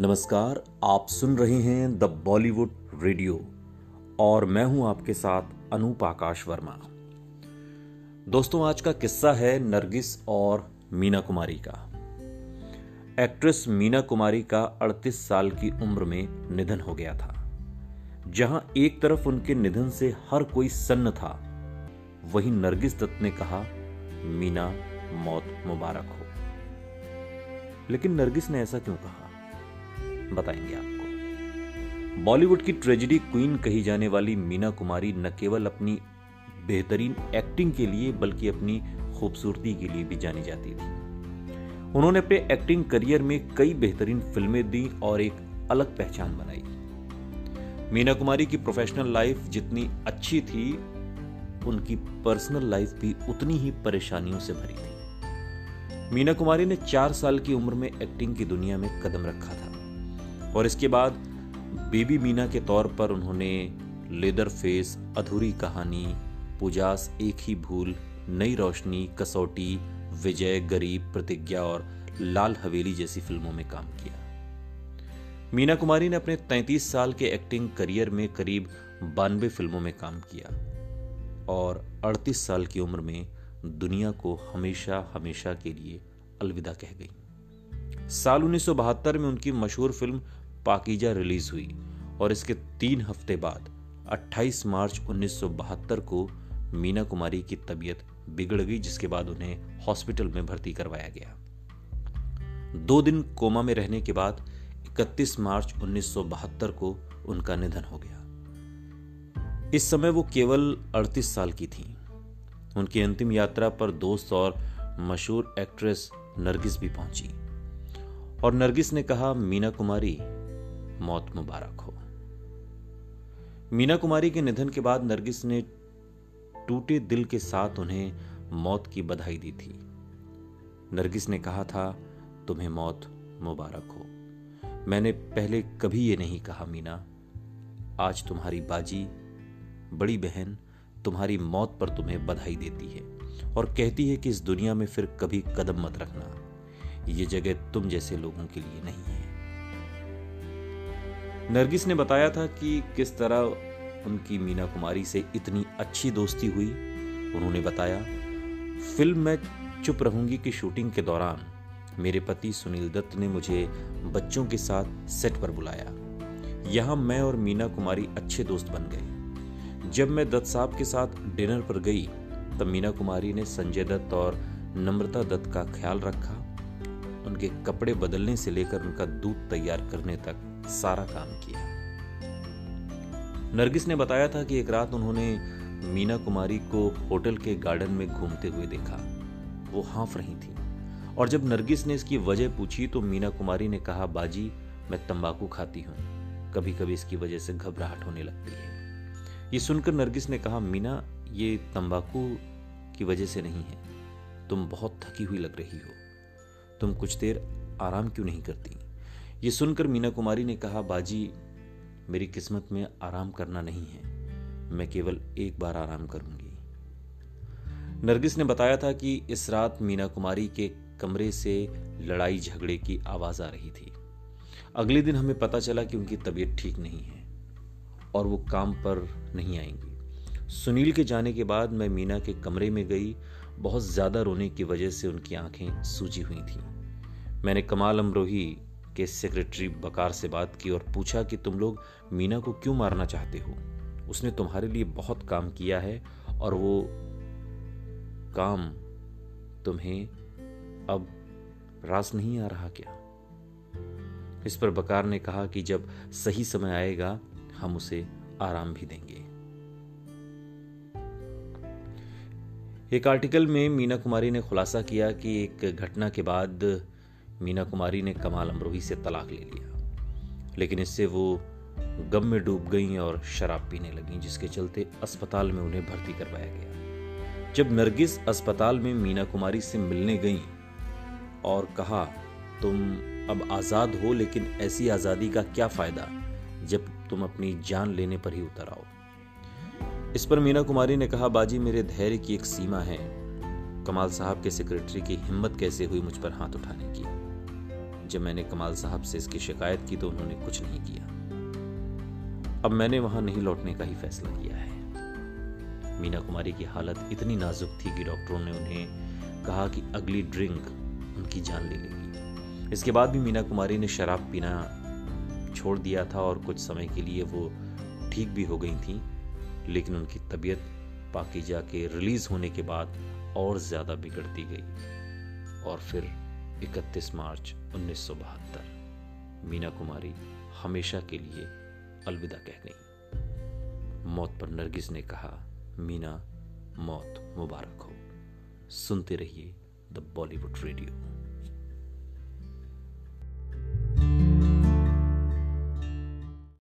नमस्कार, आप सुन रहे हैं द बॉलीवुड रेडियो और मैं हूँ आपके साथ अनूप आकाश वर्मा। दोस्तों, आज का किस्सा है नरगिस और मीना कुमारी का। एक्ट्रेस मीना कुमारी का 38 साल की उम्र में निधन हो गया था। जहाँ एक तरफ़ उनके निधन से हर कोई सन्न था, वहीं नरगिस दत्त ने कहा, मीना, मौत मुबारक हो। लेकिन नरगिस ने ऐसा क्यों कहा? बताएँगे आपको। बॉलीवुड की ट्रेजिडी क्वीन कही जाने वाली मीना कुमारी न केवल अपनी बेहतरीन एक्टिंग के लिए, बल्कि अपनी खूबसूरती के लिए भी जानी जाती थी। उन्होंने अपने एक्टिंग करियर में कई बेहतरीन फ़िल्में दी और एक अलग पहचान बनाई। मीना कुमारी की प्रोफेशनल लाइफ जितनी अच्छी थी, उनकी पर्सनल लाइफ भी उतनी ही परेशानियों से भरी थी। मीना कुमारी ने चार साल की उम्र में एक्टिंग की दुनिया में कदम रखा था। और इसके बाद बेबी मीना के तौर पर उन्होंने लेदर फेस अधूरी कहानी, पुजास एक ही भूल, नई रोशनी, कसौटी, विजय, गरीब, प्रतिज्ञा और लाल हवेली जैसी फ़िल्मों में काम किया। मीना कुमारी ने अपने 33 साल के एक्टिंग करियर में करीब बानवे फ़िल्मों में काम किया और 38 साल की उम्र में दुनिया को हमेशा हमेशा के लिए अलविदा कह गई। साल उन्नीस सौ बहत्तर में उनकी मशहूर फ़िल्म पाकिजा रिलीज़ हुई और इसके तीन हफ़्ते बाद 28 मार्च 1972 को मीना कुमारी की तबीयत बिगड़ गई, जिसके बाद उन्हें हॉस्पिटल में भर्ती करवाया गया। दो दिन कोमा में रहने के बाद 31 मार्च 1972 को उनका निधन हो गया। इस समय वो केवल 38 साल की थी। उनकी अंतिम यात्रा पर दोस्त और मशहूर एक्ट्रेस नरगिस भी पहुँची। और नरगिस ने कहा, मीना कुमारी मौत मुबारक हो। मीना कुमारी के निधन के बाद नरगिस ने टूटे दिल के साथ उन्हें मौत की बधाई दी थी। नरगिस ने कहा था, तुम्हें मौत मुबारक हो। मैंने पहले कभी ये नहीं कहा, मीना। आज तुम्हारी बाजी, बड़ी बहन, तुम्हारी मौत पर तुम्हें बधाई देती है और कहती है कि इस दुनिया में फिर कभी कदम मत रखना। ये जगह तुम जैसे लोगों के लिए नहीं है। नरगिस ने बताया था कि किस तरह उनकी मीना कुमारी से इतनी अच्छी दोस्ती हुई। उन्होंने बताया, फ़िल्म में चुप रहूँगी की शूटिंग के दौरान मेरे पति सुनील दत्त ने मुझे बच्चों के साथ सेट पर बुलाया। यहाँ मैं और मीना कुमारी अच्छे दोस्त बन गए। जब मैं दत्त साहब के साथ डिनर पर गई, तब मीना कुमारी ने संजय दत्त और नम्रता दत्त का ख्याल रखा। उनके कपड़े बदलने से लेकर उनका दूध तैयार करने तक सारा काम किया। नरगिस ने बताया था कि एक रात उन्होंने मीना कुमारी को होटल के गार्डन में घूमते हुए देखा। वो हाँफ रही थी। और जब नरगिस ने इसकी वजह पूछी तो मीना कुमारी ने कहा, बाजी, मैं तंबाकू खाती हूँ। कभी कभी इसकी वजह से घबराहट होने लगती है। ये सुनकर नरगिस ने कहा, मीना, ये तंबाकू की वजह से नहीं है। तुम बहुत थकी हुई लग रही हो। तुम कुछ देर आराम क्यों नहीं करती? ये सुनकर मीना कुमारी ने कहा, बाजी, मेरी किस्मत में आराम करना नहीं है। मैं केवल एक बार आराम करूँगी। नरगिस ने बताया था कि इस रात मीना कुमारी के कमरे से लड़ाई झगड़े की आवाज़ आ रही थी। अगले दिन हमें पता चला कि उनकी तबीयत ठीक नहीं है और वो काम पर नहीं आएँगी। सुनील के जाने के बाद मैं मीना के कमरे में गई। बहुत ज़्यादा रोने की वजह से उनकी आँखें सूजी हुई थी। मैंने कमाल अमरोही के सेक्रेटरी बकार से बात की और पूछा कि तुम लोग मीना को क्यों मारना चाहते हो? उसने तुम्हारे लिए बहुत काम किया है और वो काम तुम्हें अब रास नहीं आ रहा क्या? इस पर बकार ने कहा कि जब सही समय आएगा, हम उसे आराम भी देंगे। एक आर्टिकल में मीना कुमारी ने खुलासा किया कि एक घटना के बाद मीना कुमारी ने कमाल अमरोही से तलाक ले लिया। लेकिन इससे वो गम में डूब गई और शराब पीने लगी, जिसके चलते अस्पताल में उन्हें भर्ती करवाया गया। जब नरगिस अस्पताल में मीना कुमारी से मिलने गई और कहा, तुम अब आज़ाद हो, लेकिन ऐसी आज़ादी का क्या फ़ायदा जब तुम अपनी जान लेने पर ही उतर आओ? इस पर मीना कुमारी ने कहा, बाजी, मेरे धैर्य की एक सीमा है। कमाल साहब के सेक्रेटरी की हिम्मत कैसे हुई मुझ पर हाथ उठाने की? जब मैंने कमाल साहब से इसकी शिकायत की तो उन्होंने कुछ नहीं किया। अब मैंने वहाँ नहीं लौटने का ही फैसला किया है। मीना कुमारी की हालत इतनी नाजुक थी कि डॉक्टरों ने उन्हें कहा कि अगली ड्रिंक उनकी जान ले लेगी इसके बाद भी मीना कुमारी ने शराब पीना छोड़ दिया था और कुछ समय के लिए वो ठीक भी हो गई थी, लेकिन उनकी तबीयत पाकिजा के रिलीज़ होने के बाद और ज़्यादा बिगड़ती गई और फिर 31 मार्च उन्नीस सौ बहत्तर। मीना कुमारी हमेशा के लिए अलविदा कह गई मौत पर नरगिस ने कहा, मीना, मौत मुबारक हो। सुनते रहिए द बॉलीवुड रेडियो।